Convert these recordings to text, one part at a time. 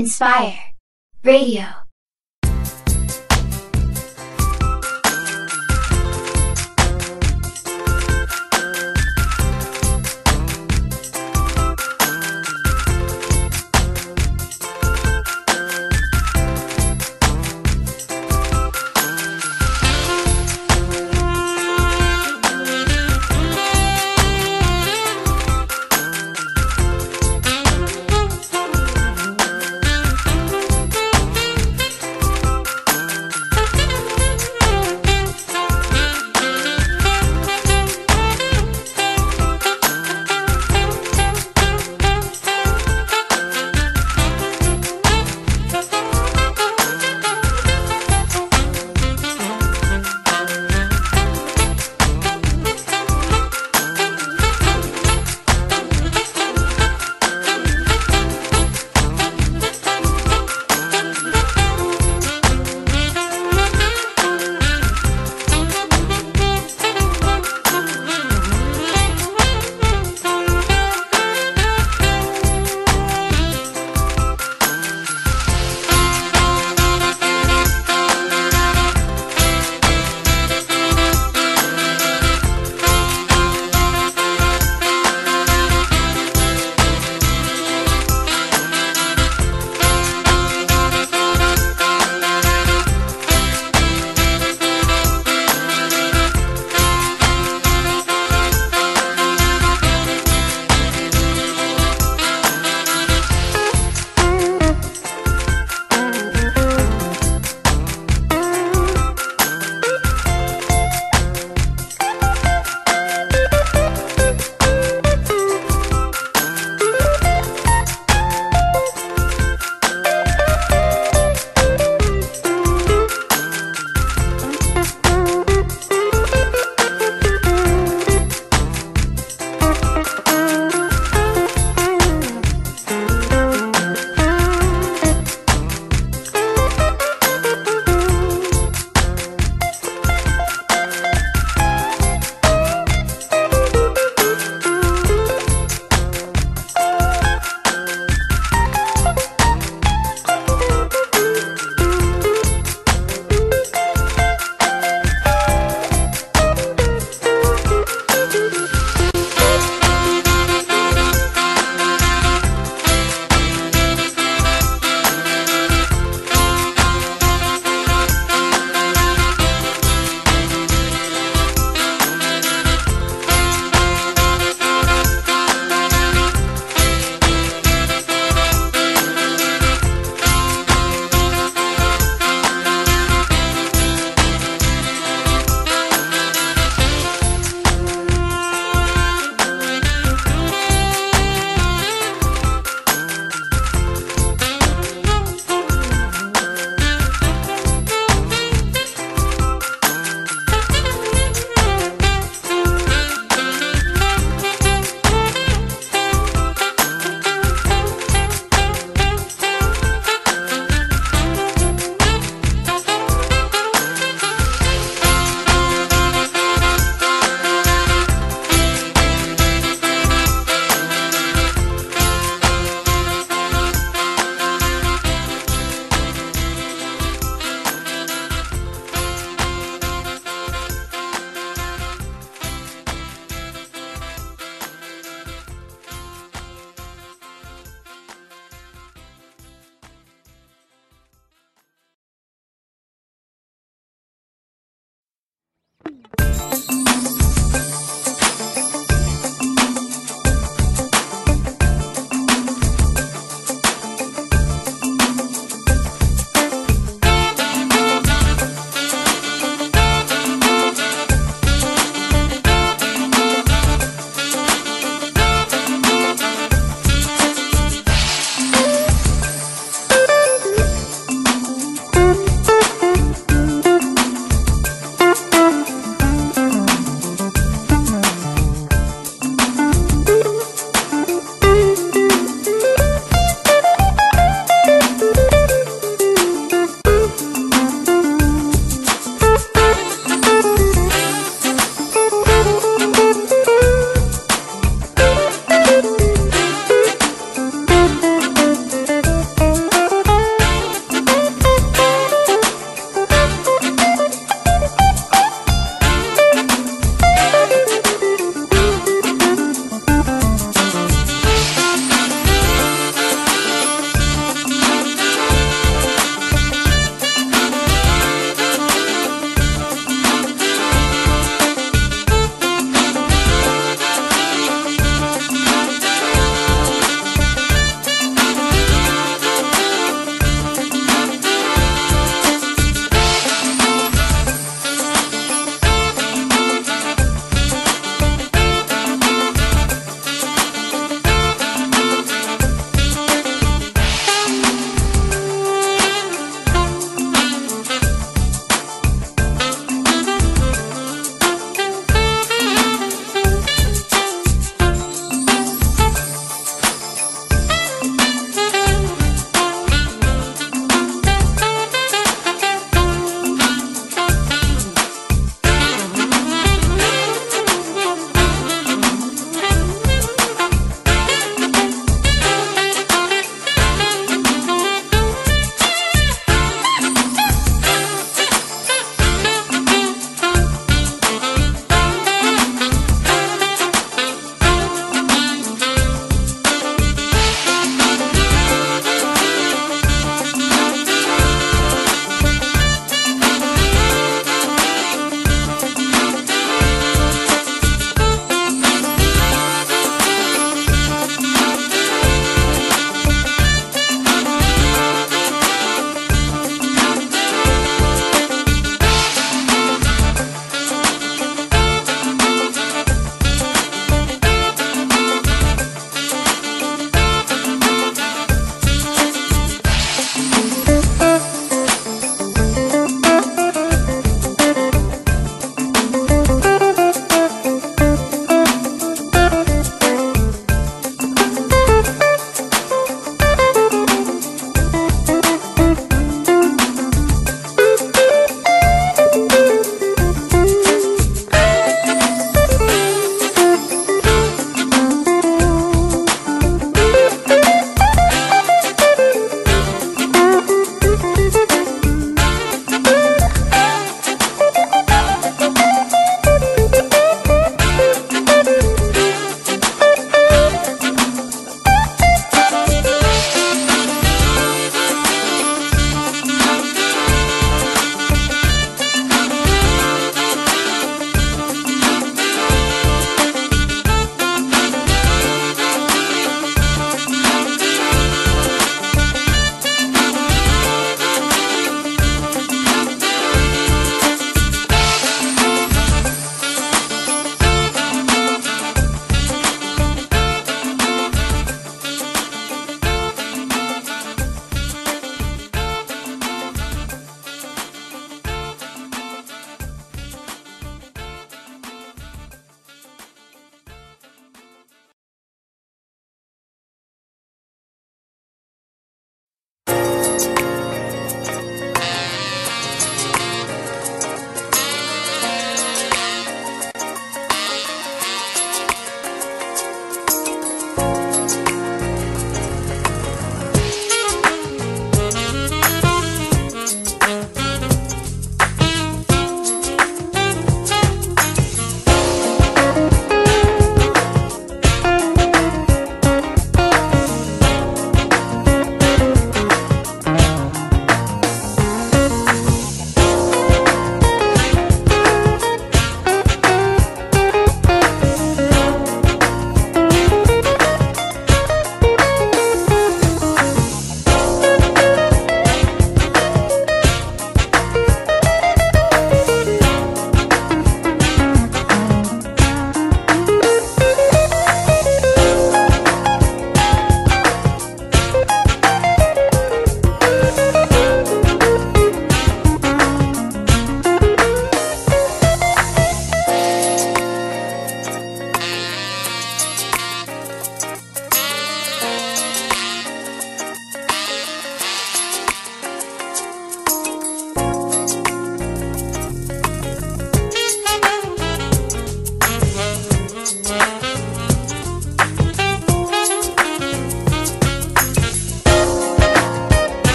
Inspire Radio.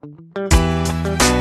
Thank